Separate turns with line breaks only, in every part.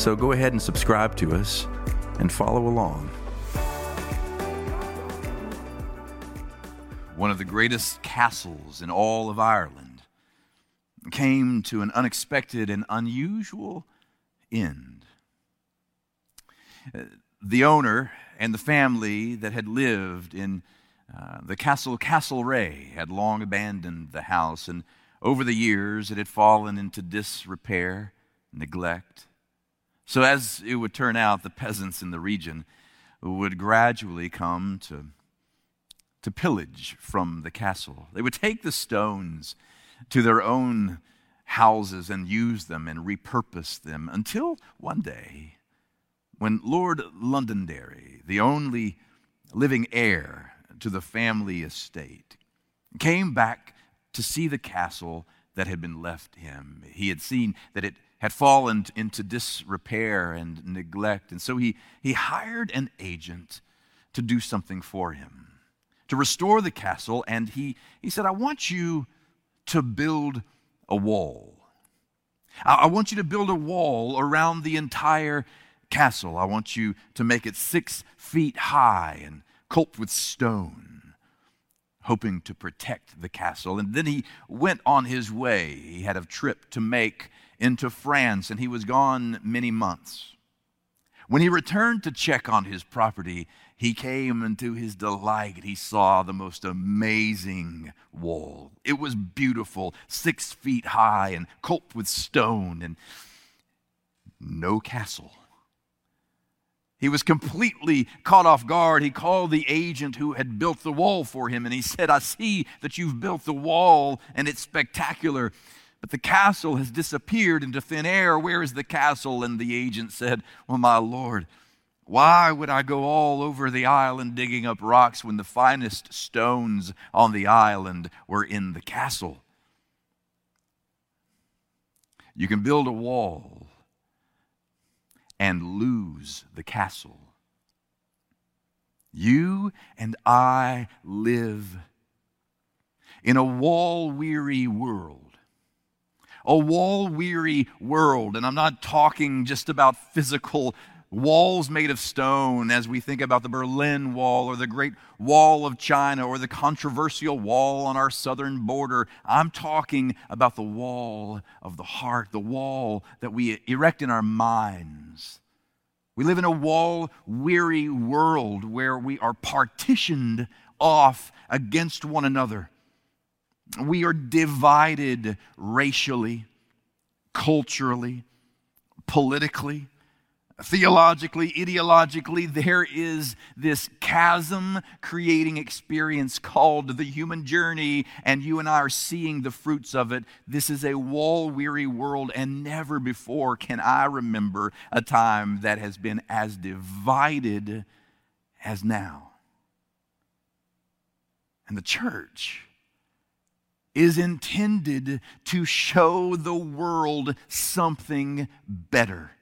So go ahead and subscribe to us and follow along. One of the greatest castles in all of Ireland came to an unexpected and unusual end. The owner and the family that had lived in uh, the castle Castlereagh had long abandoned the house, and over the years it had fallen into disrepair, neglect. So, as it would turn out, the peasants in the region would gradually come to, to pillage from the castle. They would take the stones to their own houses and use them and repurpose them until one day, when Lord Londonderry, the only living heir to the family estate, came back to see the castle that had been left him. He had seen that it had fallen into disrepair and neglect. And so he, he hired an agent to do something for him, to restore the castle. And he, he said, I want you to build a wall. I, I want you to build a wall around the entire castle. I want you to make it six feet high and coped with stone, hoping to protect the castle. And then he went on his way. He had a trip to make into France, and he was gone many months. When he returned to check on his property, he came and to his delight, he saw the most amazing wall. It was beautiful, six feet high and coped with stone, and no castle. He was completely caught off guard. He called the agent who had built the wall for him and he said, I see that you've built the wall and it's spectacular. But the castle has disappeared into thin air. Where is the castle? And the agent said, Well, my lord, why would I go all over the island digging up rocks when the finest stones on the island were in the castle? You can build a wall and lose the castle. You and I live in a wall weary world a wall weary world. And I'm not talking just about physical walls made of stone as we think about the Berlin Wall or the Great Wall of China or the controversial wall on our southern border. I'm talking about the wall of the heart, the wall that we erect in our minds. We live in a wall weary world where we are partitioned off against one another. We are divided racially, culturally, politically, theologically, ideologically. There is this chasm creating experience called the human journey, and you and I are seeing the fruits of it. This is a wall weary world, and never before can I remember a time that has been as divided as now. And the church is intended to show the world something better.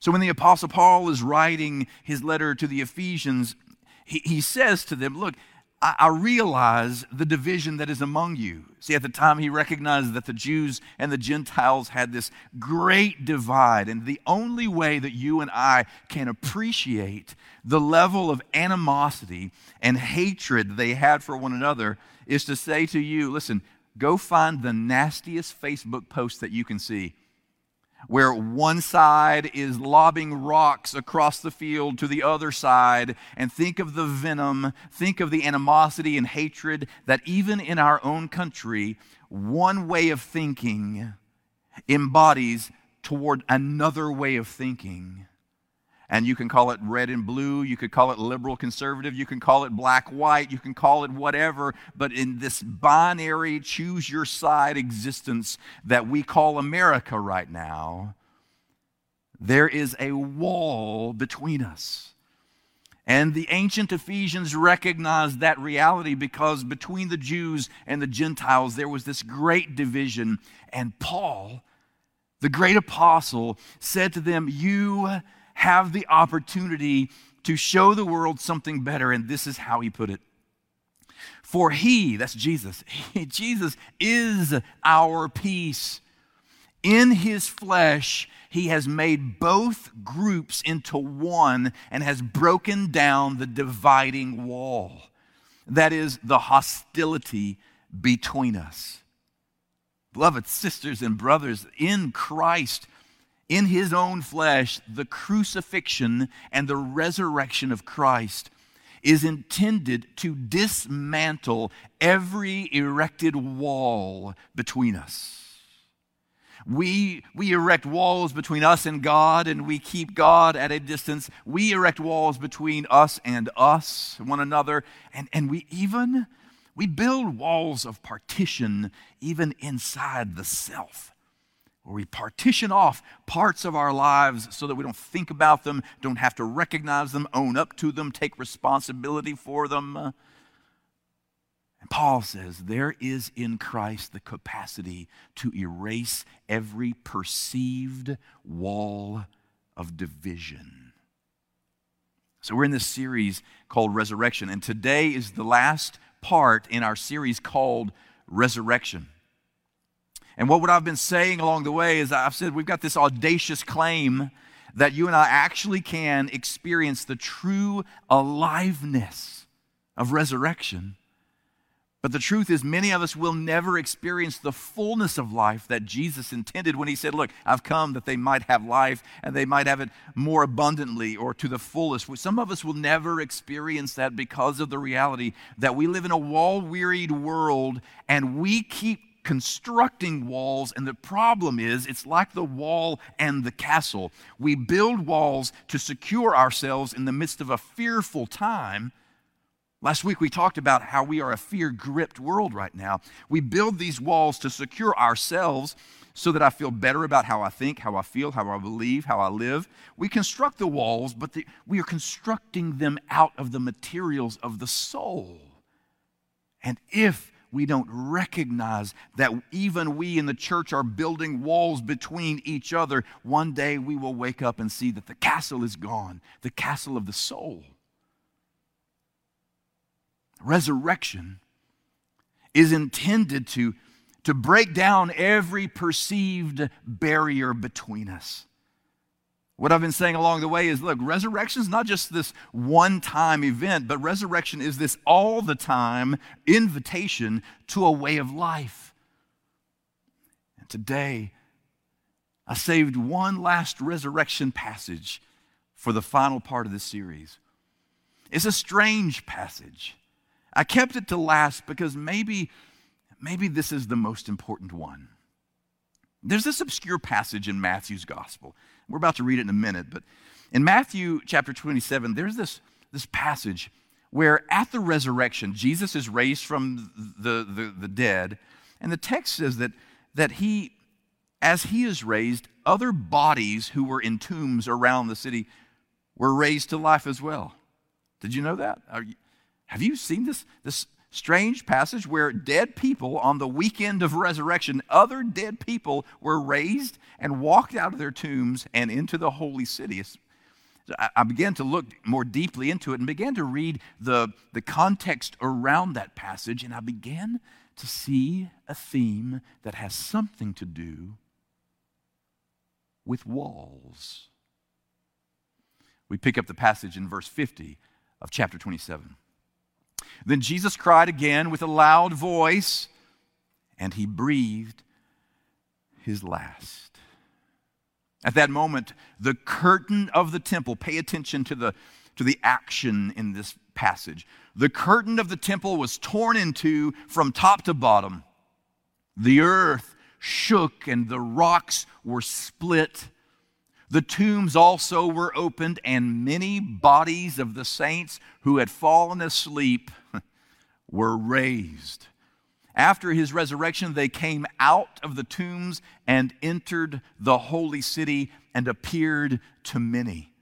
So when the Apostle Paul is writing his letter to the Ephesians, he, he says to them, Look, I, I realize the division that is among you. See, at the time, he recognized that the Jews and the Gentiles had this great divide. And the only way that you and I can appreciate the level of animosity and hatred they had for one another is to say to you listen, go find the nastiest Facebook post that you can see where one side is lobbing rocks across the field to the other side, and think of the venom, think of the animosity and hatred that even in our own country, one way of thinking embodies toward another way of thinking. And you can call it red and blue, you could call it liberal conservative, you can call it black white, you can call it whatever, but in this binary choose your side existence that we call America right now, there is a wall between us. And the ancient Ephesians recognized that reality because between the Jews and the Gentiles, there was this great division. And Paul, the great apostle, said to them, You have the opportunity to show the world something better. And this is how he put it For he, that's Jesus, Jesus is our peace. In his flesh, he has made both groups into one and has broken down the dividing wall. That is the hostility between us. Beloved sisters and brothers, in Christ, in his own flesh, the crucifixion and the resurrection of Christ is intended to dismantle every erected wall between us. We, we erect walls between us and God, and we keep God at a distance. We erect walls between us and us, one another, and, and we even we build walls of partition even inside the self where we partition off parts of our lives so that we don't think about them, don't have to recognize them, own up to them, take responsibility for them. And Paul says there is in Christ the capacity to erase every perceived wall of division. So we're in this series called Resurrection, and today is the last part in our series called Resurrection. And what, what I've been saying along the way is I've said we've got this audacious claim that you and I actually can experience the true aliveness of resurrection. But the truth is, many of us will never experience the fullness of life that Jesus intended when he said, Look, I've come that they might have life and they might have it more abundantly or to the fullest. Some of us will never experience that because of the reality that we live in a wall wearied world and we keep constructing walls, and the problem is it's like the wall and the castle. We build walls to secure ourselves in the midst of a fearful time. Last week we talked about how we are a fear gripped world right now. We build these walls to secure ourselves so that I feel better about how I think, how I feel, how I believe, how I live. We construct the walls, but the, we are constructing them out of the materials of the soul. And if we don't recognize that even we in the church are building walls between each other, one day we will wake up and see that the castle is gone, the castle of the soul. Resurrection is intended to, to break down every perceived barrier between us. What I've been saying along the way is look, resurrection is not just this one time event, but resurrection is this all the time invitation to a way of life. And today, I saved one last resurrection passage for the final part of this series. It's a strange passage. I kept it to last because maybe, maybe this is the most important one. There's this obscure passage in Matthew's gospel. We're about to read it in a minute, but in Matthew chapter 27, there's this, this passage where at the resurrection, Jesus is raised from the, the, the dead, and the text says that, that he, as he is raised, other bodies who were in tombs around the city were raised to life as well. Did you know that? You, have you seen this, this strange passage where dead people on the weekend of resurrection, other dead people were raised and walked out of their tombs and into the holy city. I began to look more deeply into it and began to read the, the context around that passage, and I began to see a theme that has something to do with walls. We pick up the passage in verse 50 of chapter 27. Then Jesus cried again with a loud voice, and he breathed his last. At that moment, the curtain of the temple, pay attention to the, to the action in this passage. The curtain of the temple was torn in two from top to bottom. The earth shook and the rocks were split. The tombs also were opened, and many bodies of the saints who had fallen asleep were raised. after his resurrection, they came out of the tombs and entered the holy city and appeared to many.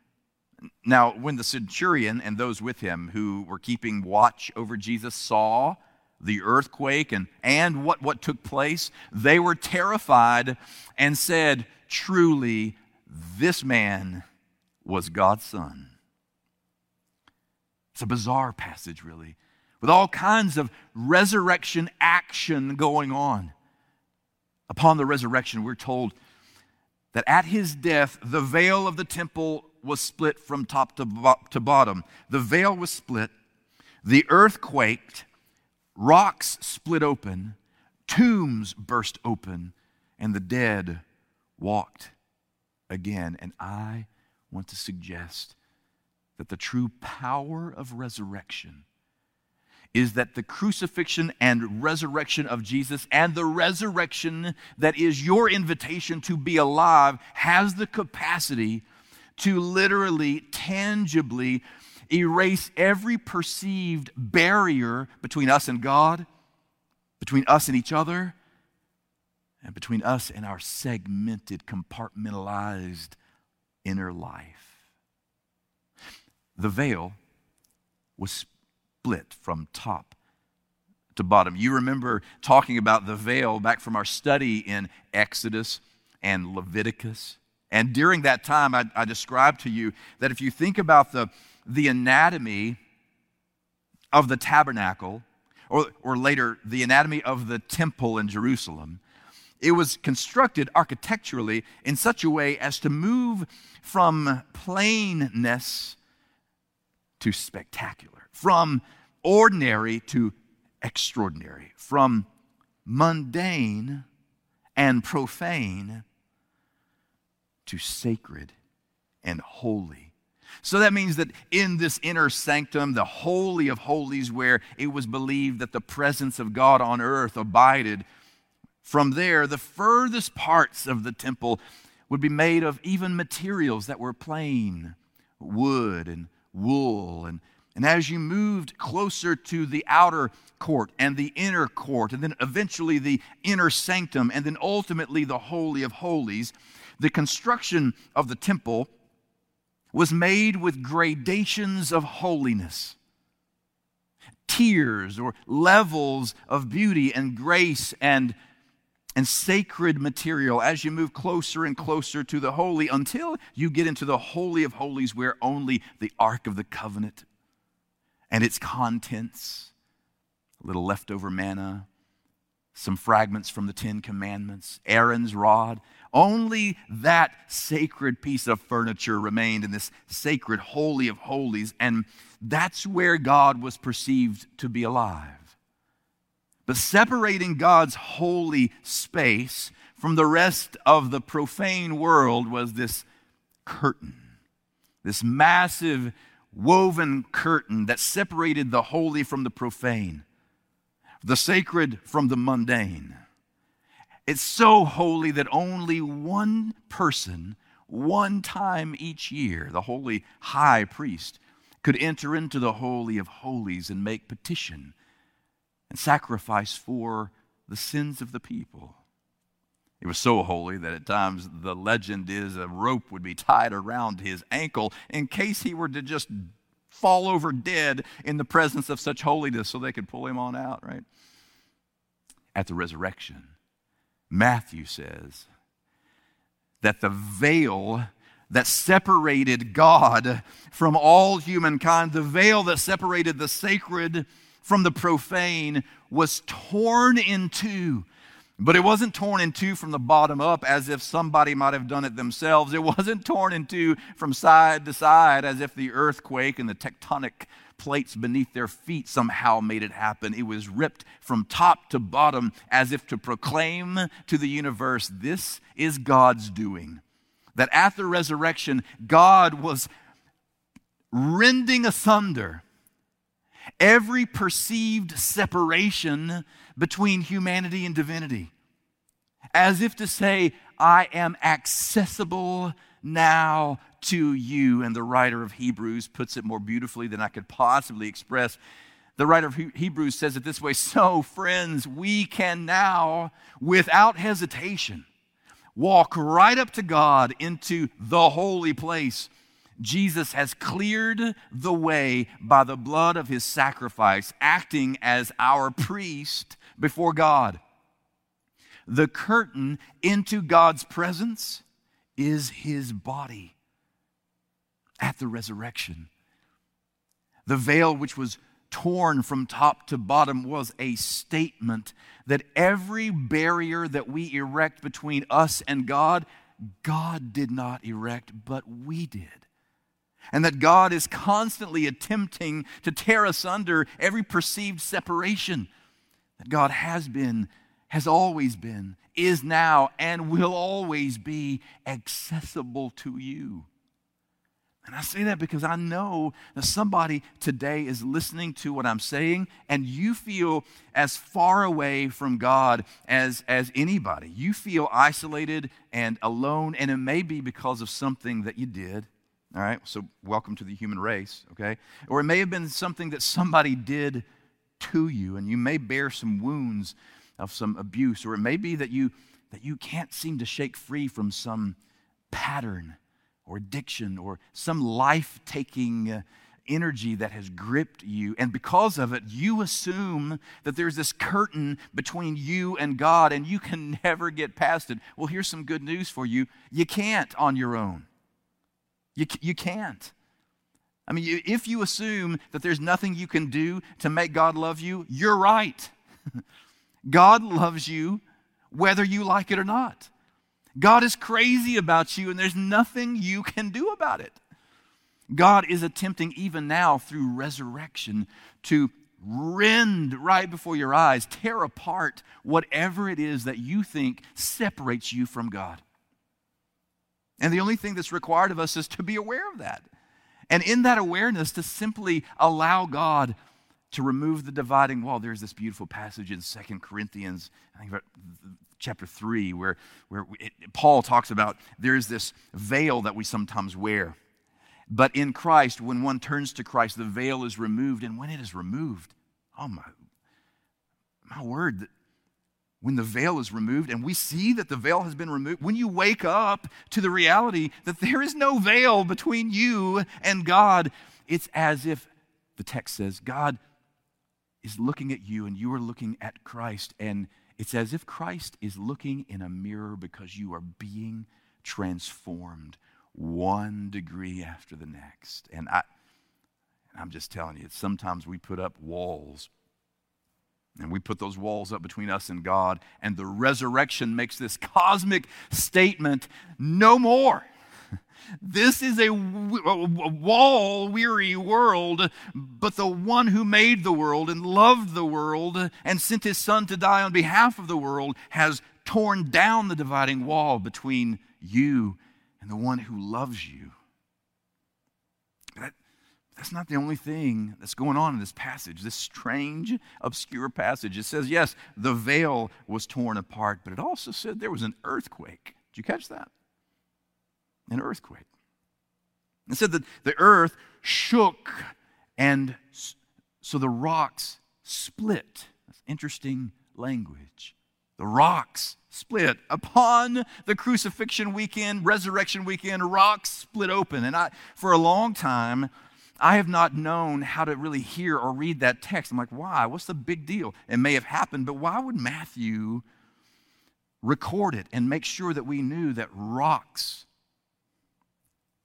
Now, when the centurion and those with him who were keeping watch over Jesus saw the earthquake and, and what, what took place, they were terrified and said, Truly, this man was God's son. It's a bizarre passage, really, with all kinds of resurrection action going on. Upon the resurrection, we're told that at his death, the veil of the temple was split from top to, bo- to bottom. The veil was split, the earth quaked, rocks split open, tombs burst open, and the dead walked again. And I want to suggest that the true power of resurrection is that the crucifixion and resurrection of Jesus and the resurrection that is your invitation to be alive has the capacity to literally, tangibly erase every perceived barrier between us and God, between us and each other, and between us and our segmented, compartmentalized inner life. The veil was split from top to bottom. You remember talking about the veil back from our study in Exodus and Leviticus. And during that time, I, I described to you that if you think about the, the anatomy of the tabernacle, or, or later, the anatomy of the temple in Jerusalem, it was constructed architecturally in such a way as to move from plainness to spectacular, from ordinary to extraordinary, from mundane and profane to sacred and holy. So that means that in this inner sanctum, the Holy of Holies, where it was believed that the presence of God on earth abided, from there, the furthest parts of the temple would be made of even materials that were plain wood and wool. And, and as you moved closer to the outer court and the inner court, and then eventually the inner sanctum, and then ultimately the Holy of Holies, the construction of the temple was made with gradations of holiness, tiers or levels of beauty and grace and, and sacred material as you move closer and closer to the holy until you get into the Holy of Holies where only the Ark of the Covenant and its contents, a little leftover manna, some fragments from the Ten Commandments, Aaron's rod, only that sacred piece of furniture remained in this sacred Holy of Holies, and that's where God was perceived to be alive. But separating God's holy space from the rest of the profane world was this curtain, this massive woven curtain that separated the holy from the profane, the sacred from the mundane. It's so holy that only one person, one time each year, the holy high priest, could enter into the Holy of Holies and make petition and sacrifice for the sins of the people. It was so holy that at times the legend is a rope would be tied around his ankle in case he were to just fall over dead in the presence of such holiness so they could pull him on out, right? At the resurrection, Matthew says that the veil that separated God from all humankind, the veil that separated the sacred from the profane, was torn in two. But it wasn't torn in two from the bottom up as if somebody might have done it themselves. It wasn't torn in two from side to side as if the earthquake and the tectonic plates beneath their feet somehow made it happen. It was ripped from top to bottom as if to proclaim to the universe this is God's doing. That at the resurrection, God was rending asunder every perceived separation between humanity and divinity. As if to say, I am accessible now to you. And the writer of Hebrews puts it more beautifully than I could possibly express The writer of Hebrews says it this way So, friends, we can now, without hesitation, walk right up to God into the holy place. Jesus has cleared the way by the blood of his sacrifice, acting as our priest before God. The curtain into God's presence is his body at the resurrection. The veil, which was torn from top to bottom, was a statement that every barrier that we erect between us and God, God did not erect, but we did. And that God is constantly attempting to tear us under every perceived separation. That God has been, has always been, is now, and will always be accessible to you. And I say that because I know that somebody today is listening to what I'm saying, and you feel as far away from God as, as anybody. You feel isolated and alone, and it may be because of something that you did. All right, so welcome to the human race, okay? Or it may have been something that somebody did to you, and you may bear some wounds of some abuse, or it may be that you that you can't seem to shake free from some pattern or addiction or some life taking uh, energy that has gripped you. And because of it, you assume that there's this curtain between you and God and you can never get past it. Well, here's some good news for you you can't on your own. You, you can't. I mean, if you assume that there's nothing you can do to make God love you, you're right. God loves you whether you like it or not. God is crazy about you, and there's nothing you can do about it. God is attempting, even now through resurrection, to rend right before your eyes, tear apart whatever it is that you think separates you from God. And the only thing that's required of us is to be aware of that. And in that awareness, to simply allow God to remove the dividing wall. There's this beautiful passage in Second Corinthians, I think about chapter 3, where, where it, Paul talks about there's this veil that we sometimes wear. But in Christ, when one turns to Christ, the veil is removed. And when it is removed, oh my, my word, when the veil is removed and we see that the veil has been removed, when you wake up to the reality that there is no veil between you and God, it's as if the text says God is looking at you and you are looking at Christ. And it's as if Christ is looking in a mirror because you are being transformed one degree after the next. And I, I'm just telling you, sometimes we put up walls. And we put those walls up between us and God. And the resurrection makes this cosmic statement no more. This is a, wall weary world, but the one who made the world and loved the world and sent his son to die on behalf of the world has torn down the dividing wall between you and the one who loves you. That, that's not the only thing that's going on in this passage, this strange, obscure passage. It says, yes, the veil was torn apart, but it also said there was an earthquake. Did you catch that? an earthquake. It said that the earth shook, and so the rocks split. That's interesting language. The rocks split. Upon the crucifixion weekend, resurrection weekend, rocks split open. And I, for a long time, I have not known how to really hear or read that text. I'm like, why? What's the big deal? It may have happened, but why would Matthew record it and make sure that we knew that rocks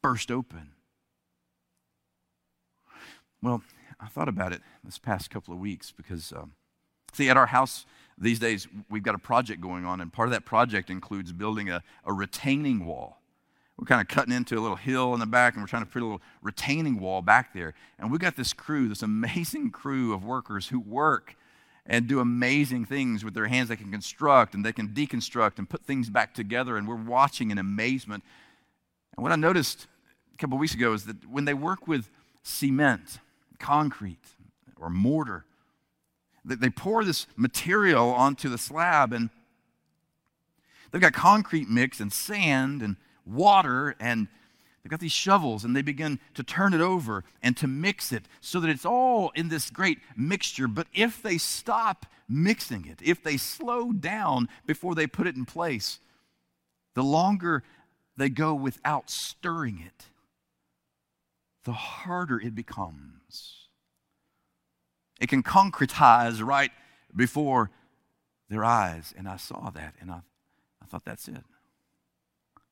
burst open. Well, I thought about it this past couple of weeks because, um, see, at our house these days, we've got a project going on, and part of that project includes building a, a retaining wall. We're kind of cutting into a little hill in the back, and we're trying to put a little retaining wall back there. And we've got this crew, this amazing crew of workers who work and do amazing things with their hands. They can construct and they can deconstruct and put things back together, and we're watching in amazement. And what I noticed a couple weeks ago is that when they work with cement, concrete, or mortar, they pour this material onto the slab and they've got concrete mix and sand and water and They've got these shovels and they begin to turn it over and to mix it so that it's all in this great mixture. But if they stop mixing it, if they slow down before they put it in place, the longer they go without stirring it, the harder it becomes. It can concretize right before their eyes. And I saw that and I, I thought, that's it.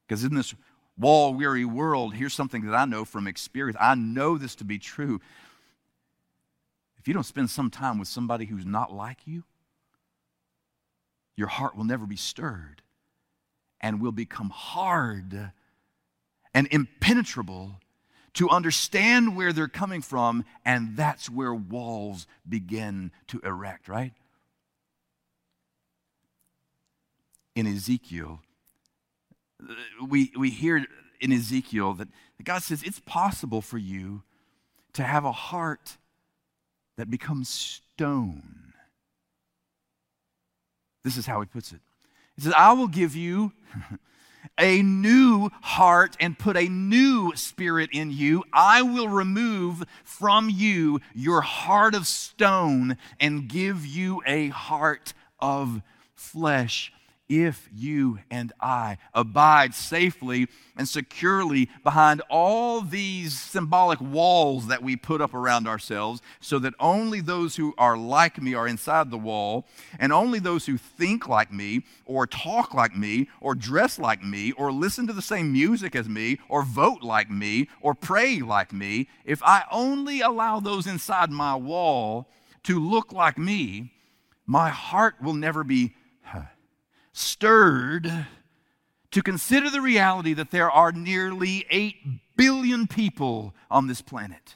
Because in this wall weary world, here's something that I know from experience. I know this to be true. If you don't spend some time with somebody who's not like you, your heart will never be stirred and will become hard and impenetrable to understand where they're coming from, and that's where walls begin to erect, right? In Ezekiel, we, we hear in Ezekiel that God says it's possible for you to have a heart that becomes stone. This is how he puts it. He says, I will give you a new heart and put a new spirit in you. I will remove from you your heart of stone and give you a heart of flesh if you and I abide safely and securely behind all these symbolic walls that we put up around ourselves, so that only those who are like me are inside the wall, and only those who think like me, or talk like me, or dress like me, or listen to the same music as me, or vote like me, or pray like me, if I only allow those inside my wall to look like me, my heart will never be stirred to consider the reality that there are nearly 8 billion people on this planet.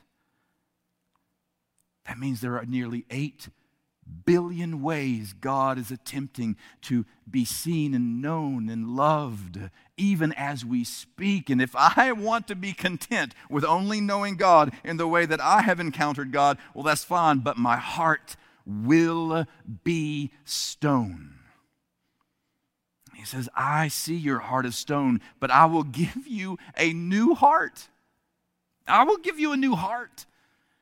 That means there are nearly 8 billion ways God is attempting to be seen and known and loved, even as we speak. And if I want to be content with only knowing God in the way that I have encountered God, well, that's fine, but my heart will be stone. He says, I see your heart of stone, but I will give you a new heart. I will give you a new heart.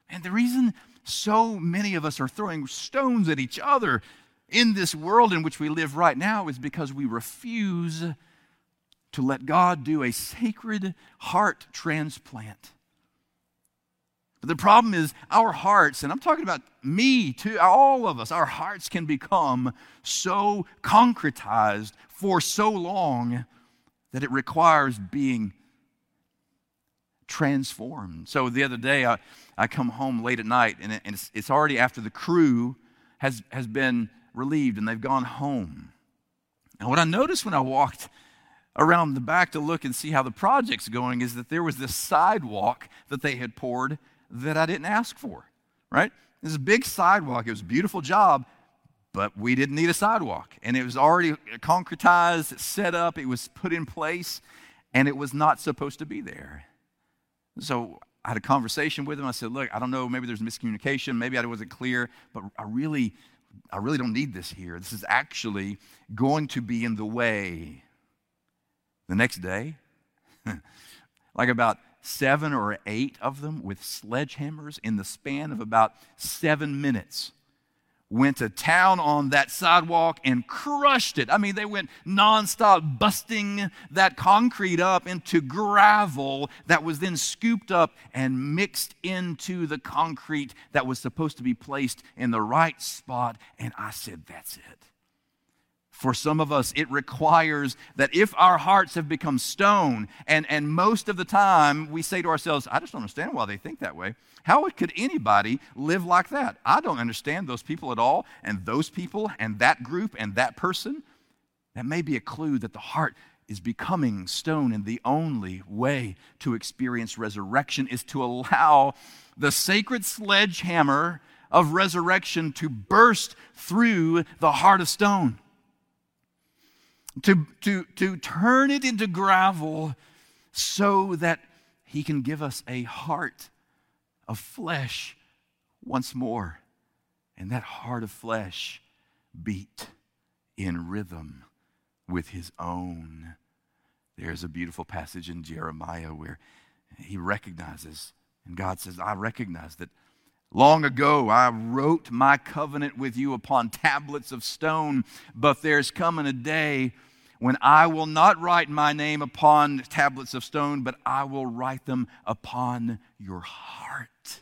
And the reason so many of us are throwing stones at each other in this world in which we live right now is because we refuse to let God do a sacred heart transplant. But the problem is, our hearts, and I'm talking about me too, all of us, our hearts can become so concretized for so long that it requires being transformed. So the other day, I, I come home late at night, and, it, and it's, it's already after the crew has, has been relieved and they've gone home. And what I noticed when I walked around the back to look and see how the project's going is that there was this sidewalk that they had poured that I didn't ask for, right? This big sidewalk. It was a beautiful job, but we didn't need a sidewalk. And it was already concretized, set up, it was put in place, and it was not supposed to be there. So I had a conversation with him. I said, Look, I don't know, maybe there's miscommunication, maybe I wasn't clear, but I really, I really don't need this here. This is actually going to be in the way. The next day, like about seven or eight of them with sledgehammers in the span of about seven minutes. Went to town on that sidewalk and crushed it. I mean, they went nonstop, busting that concrete up into gravel that was then scooped up and mixed into the concrete that was supposed to be placed in the right spot. And I said, That's it. For some of us, it requires that if our hearts have become stone, and, and most of the time we say to ourselves, I just don't understand why they think that way. How could anybody live like that? I don't understand those people at all, and those people, and that group, and that person. That may be a clue that the heart is becoming stone, and the only way to experience resurrection is to allow the sacred sledgehammer of resurrection to burst through the heart of stone to, to, to turn it into gravel so that he can give us a heart of flesh once more. And that heart of flesh beat in rhythm with his own. There's a beautiful passage in Jeremiah where he recognizes, and God says, I recognize that long ago I wrote my covenant with you upon tablets of stone, but there's coming a day when I will not write my name upon tablets of stone, but I will write them upon your heart.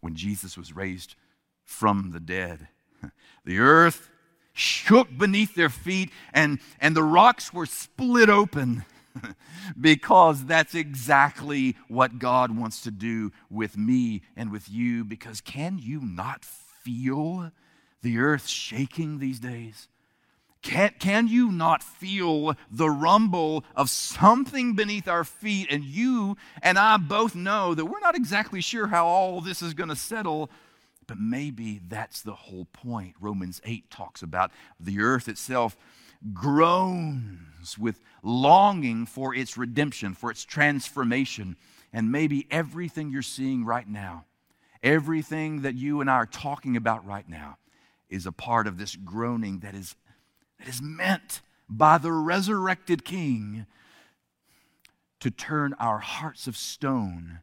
When Jesus was raised from the dead, the earth shook beneath their feet, and, and the rocks were split open because that's exactly what God wants to do with me and with you. Because can you not feel the earth shaking these days? Can, can you not feel the rumble of something beneath our feet? And you and I both know that we're not exactly sure how all this is going to settle, but maybe that's the whole point. Romans 8 talks about the earth itself groans with longing for its redemption, for its transformation. And maybe everything you're seeing right now, everything that you and I are talking about right now, is a part of this groaning that is, that is meant by the resurrected King to turn our hearts of stone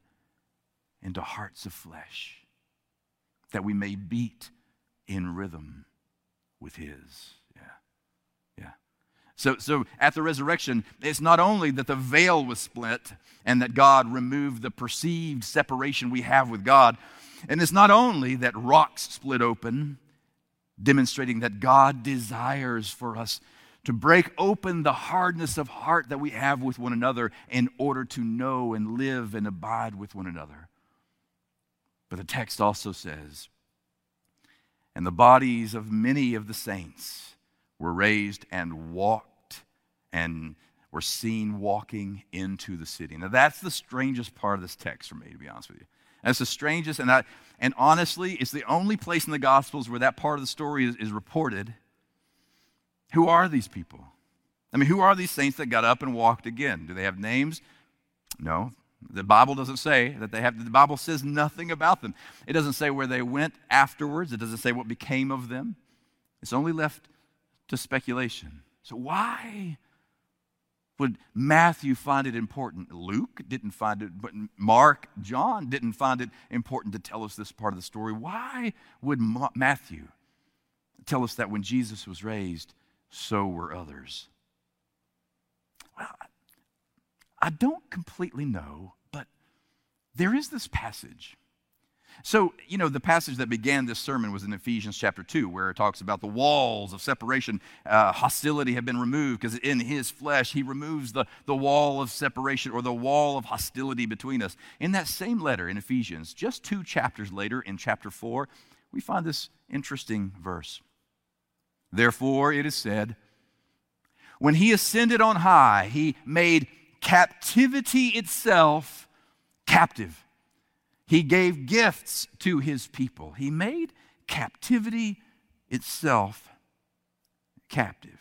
into hearts of flesh that we may beat in rhythm with His. So, so at the resurrection, it's not only that the veil was split and that God removed the perceived separation we have with God, and it's not only that rocks split open, demonstrating that God desires for us to break open the hardness of heart that we have with one another in order to know and live and abide with one another. But the text also says, and the bodies of many of the saints were raised and walked and were seen walking into the city. Now, that's the strangest part of this text for me, to be honest with you. That's the strangest, and, I, and honestly, it's the only place in the Gospels where that part of the story is, is reported. Who are these people? I mean, who are these saints that got up and walked again? Do they have names? No. The Bible doesn't say that they have, the Bible says nothing about them. It doesn't say where they went afterwards, it doesn't say what became of them. It's only left to speculation. So, why would Matthew find it important? Luke didn't find it, but Mark, John didn't find it important to tell us this part of the story. Why would Matthew tell us that when Jesus was raised, so were others? Well, I don't completely know, but there is this passage. So, you know, the passage that began this sermon was in Ephesians chapter 2, where it talks about the walls of separation. Uh, hostility have been removed because in his flesh, he removes the, the wall of separation or the wall of hostility between us. In that same letter in Ephesians, just two chapters later, in chapter 4, we find this interesting verse. Therefore, it is said, when he ascended on high, he made captivity itself captive. He gave gifts to his people. He made captivity itself captive.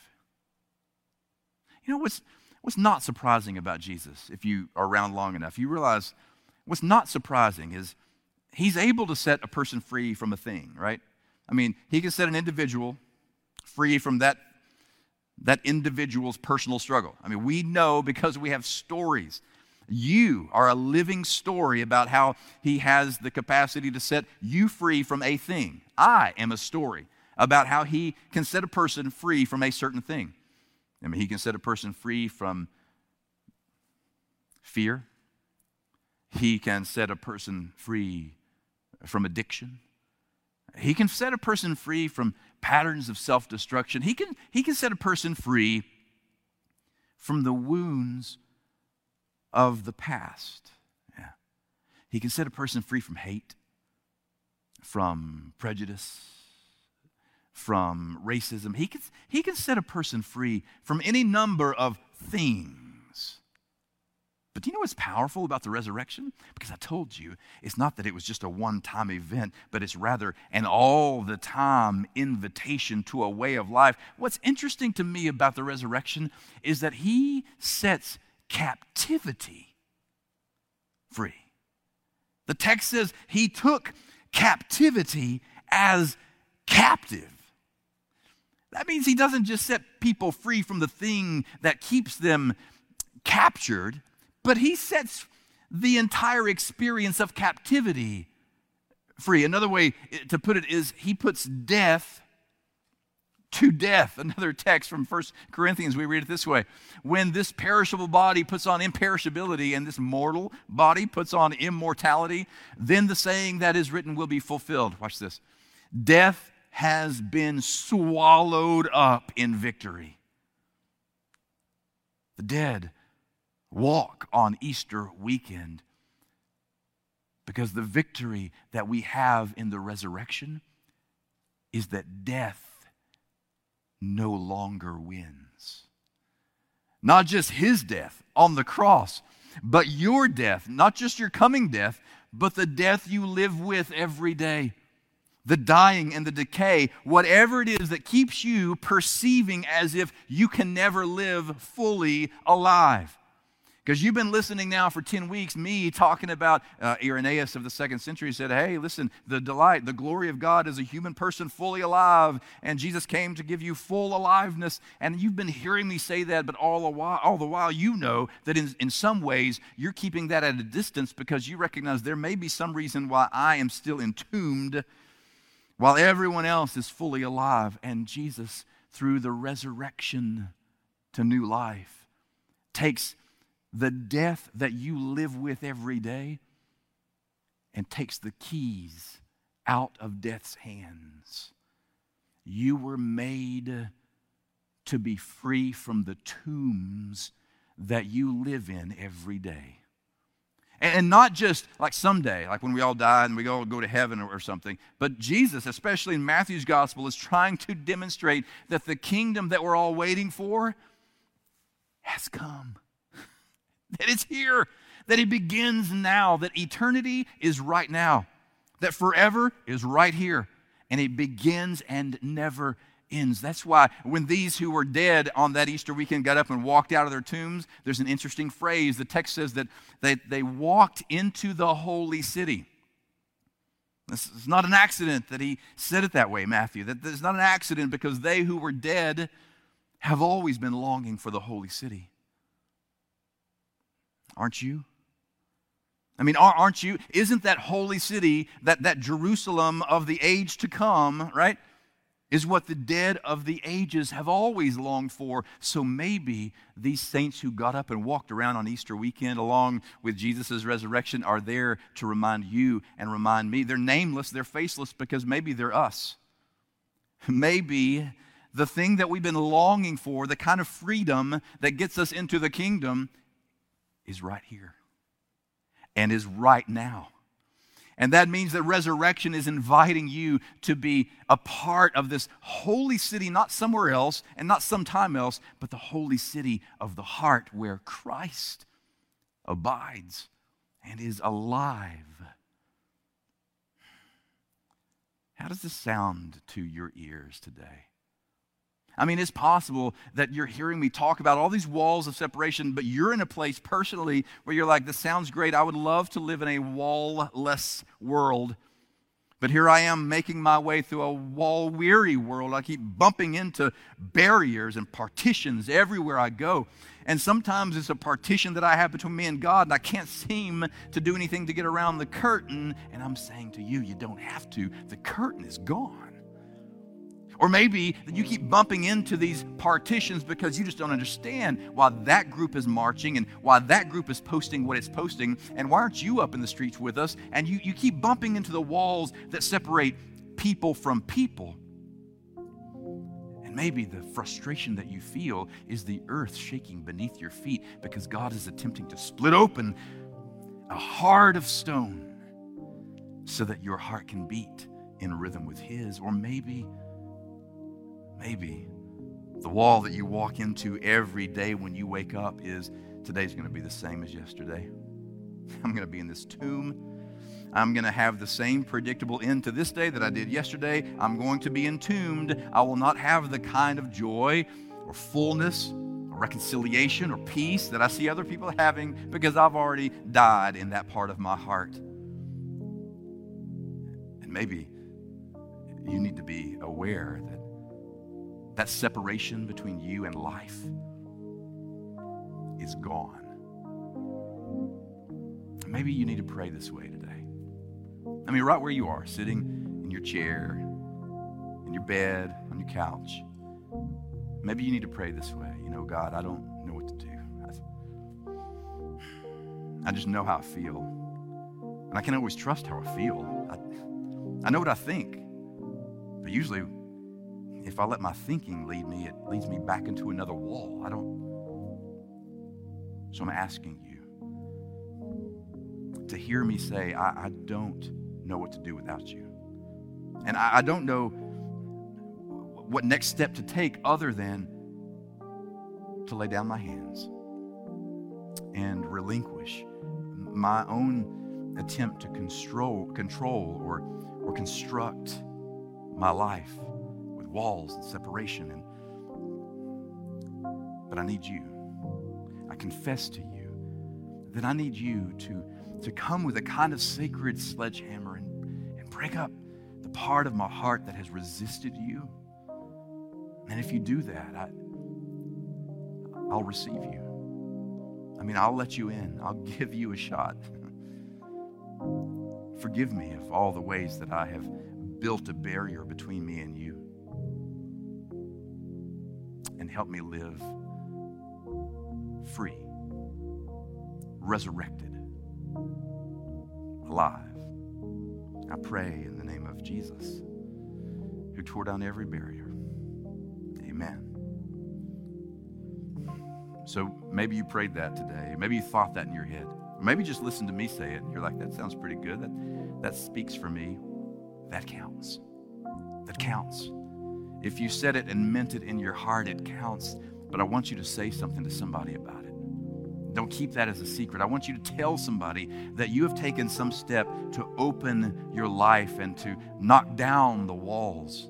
You know what's, what's not surprising about Jesus, if you are around long enough, you realize what's not surprising is he's able to set a person free from a thing, right? I mean, he can set an individual free from that that individual's personal struggle. I mean, we know because we have stories. You are a living story about how he has the capacity to set you free from a thing. I am a story about how he can set a person free from a certain thing. I mean, he can set a person free from fear. He can set a person free from addiction. He can set a person free from patterns of self destruction. He can, he can set a person free from the wounds of the past. Yeah. He can set a person free from hate, from prejudice, from racism. He can, he can set a person free from any number of things. But do you know what's powerful about the resurrection? Because I told you, it's not that it was just a one time event, but it's rather an all the time invitation to a way of life. What's interesting to me about the resurrection is that he sets captivity free. The text says he took captivity as captive. That means he doesn't just set people free from the thing that keeps them captured, but he sets the entire experience of captivity free. Another way to put it is he puts death to death. Another text from First Corinthians, we read it this way When this perishable body puts on imperishability and this mortal body puts on immortality, then the saying that is written will be fulfilled. Watch this. Death has been swallowed up in victory. The dead walk on Easter weekend because the victory that we have in the resurrection is that death no longer wins. Not just his death on the cross, but your death, not just your coming death, but the death you live with every day the dying and the decay, whatever it is that keeps you perceiving as if you can never live fully alive. Because you've been listening now for 10 weeks, me talking about uh, Irenaeus of the second century said, Hey, listen, the delight, the glory of God is a human person fully alive, and Jesus came to give you full aliveness. And you've been hearing me say that, but all the while, all the while you know that in, in some ways you're keeping that at a distance because you recognize there may be some reason why I am still entombed while everyone else is fully alive. And Jesus, through the resurrection to new life, takes the death that you live with every day and takes the keys out of death's hands. You were made to be free from the tombs that you live in every day. And not just like someday, like when we all die and we all go to heaven or, something, but Jesus, especially in Matthew's gospel, is trying to demonstrate that the kingdom that we're all waiting for has come. That it's here, that it begins now, that eternity is right now, that forever is right here, and it begins and never ends. That's why when these who were dead on that Easter weekend got up and walked out of their tombs, there's an interesting phrase. The text says that they, they walked into the holy city. This is not an accident that he said it that way, Matthew. That it's not an accident because they who were dead have always been longing for the holy city. Aren't you? I mean, aren't you? Isn't that holy city, that, that Jerusalem of the age to come, right? is what the dead of the ages have always longed for. So maybe these saints who got up and walked around on Easter weekend along with Jesus' resurrection are there to remind you and remind me. They're nameless, they're faceless because maybe they're us. Maybe the thing that we've been longing for, the kind of freedom that gets us into the kingdom, is right here and is right now. And that means that resurrection is inviting you to be a part of this holy city, not somewhere else and not sometime else, but the holy city of the heart where Christ abides and is alive. How does this sound to your ears today? I mean, it's possible that you're hearing me talk about all these walls of separation, but you're in a place personally where you're like, this sounds great. I would love to live in a wall-less world. But here I am making my way through a wall weary world. I keep bumping into barriers and partitions everywhere I go. And sometimes it's a partition that I have between me and God, and I can't seem to do anything to get around the curtain. And I'm saying to you, you don't have to. The curtain is gone. Or maybe you keep bumping into these partitions because you just don't understand why that group is marching and why that group is posting what it's posting. And why aren't you up in the streets with us? And you, you keep bumping into the walls that separate people from people. And maybe the frustration that you feel is the earth shaking beneath your feet because God is attempting to split open a heart of stone so that your heart can beat in rhythm with His. Or maybe Maybe the wall that you walk into every day when you wake up is today's going to be the same as yesterday. I'm going to be in this tomb. I'm going to have the same predictable end to this day that I did yesterday. I'm going to be entombed. I will not have the kind of joy or fullness or reconciliation or peace that I see other people having because I've already died in that part of my heart. And maybe you need to be aware that that separation between you and life is gone. Maybe you need to pray this way today. I mean, right where you are, sitting in your chair, in your bed, on your couch. Maybe you need to pray this way. You know, God, I don't know what to do. I, just know how I feel. And I can't always trust how I feel. I, I know what I think. But usually, if I let my thinking lead me, it leads me back into another wall. I don't. So I'm asking you to hear me say, I, I don't know what to do without you. And I, I don't know what next step to take other than to lay down my hands and relinquish my own attempt to control, control or, or construct my life with walls and separation. And, but I need you. I confess to you that I need you to, to come with a kind of sacred sledgehammer and, and break up the part of my heart that has resisted you. And if you do that, I, I'll receive you. I mean, I'll let you in. I'll give you a shot. Forgive me of all the ways that I have built a barrier between me and you. And help me live free, resurrected, alive. I pray in the name of Jesus, who tore down every barrier. Amen. So maybe you prayed that today. Maybe you thought that in your head. Maybe just listen to me say it. You're like, that sounds pretty good. That, that speaks for me. That counts. That counts. If you said it and meant it in your heart, it counts. But I want you to say something to somebody about it. Don't keep that as a secret. I want you to tell somebody that you have taken some step to open your life and to knock down the walls.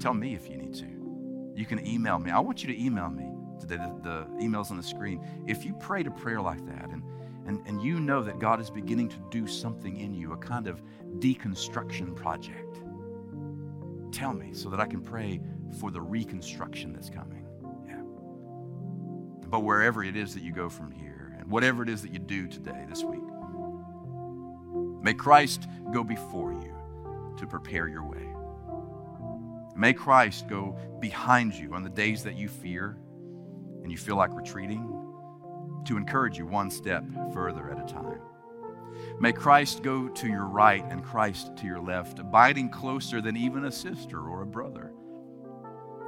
Tell me if you need to. You can email me. I want you to email me today. The, the email's on the screen. If you prayed a prayer like that and and, and you know that God is beginning to do something in you, a kind of deconstruction project. Tell me so that I can pray for the reconstruction that's coming. Yeah. But wherever it is that you go from here, and whatever it is that you do today, this week, may Christ go before you to prepare your way. May Christ go behind you on the days that you fear and you feel like retreating to encourage you one step further at a time. May Christ go to your right and Christ to your left, abiding closer than even a sister or a brother.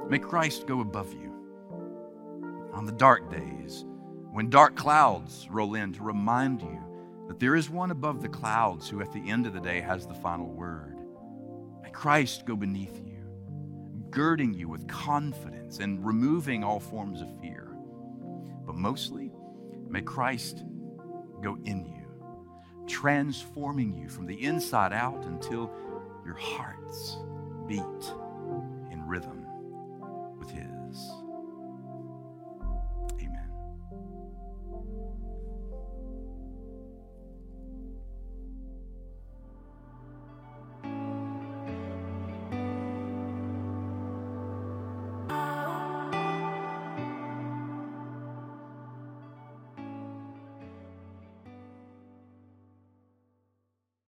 May Christ go above you on the dark days when dark clouds roll in to remind you that there is one above the clouds who at the end of the day has the final word. May Christ go beneath you, girding you with confidence and removing all forms of fear. But mostly, May Christ go in you, transforming you from the inside out until your hearts beat in rhythm.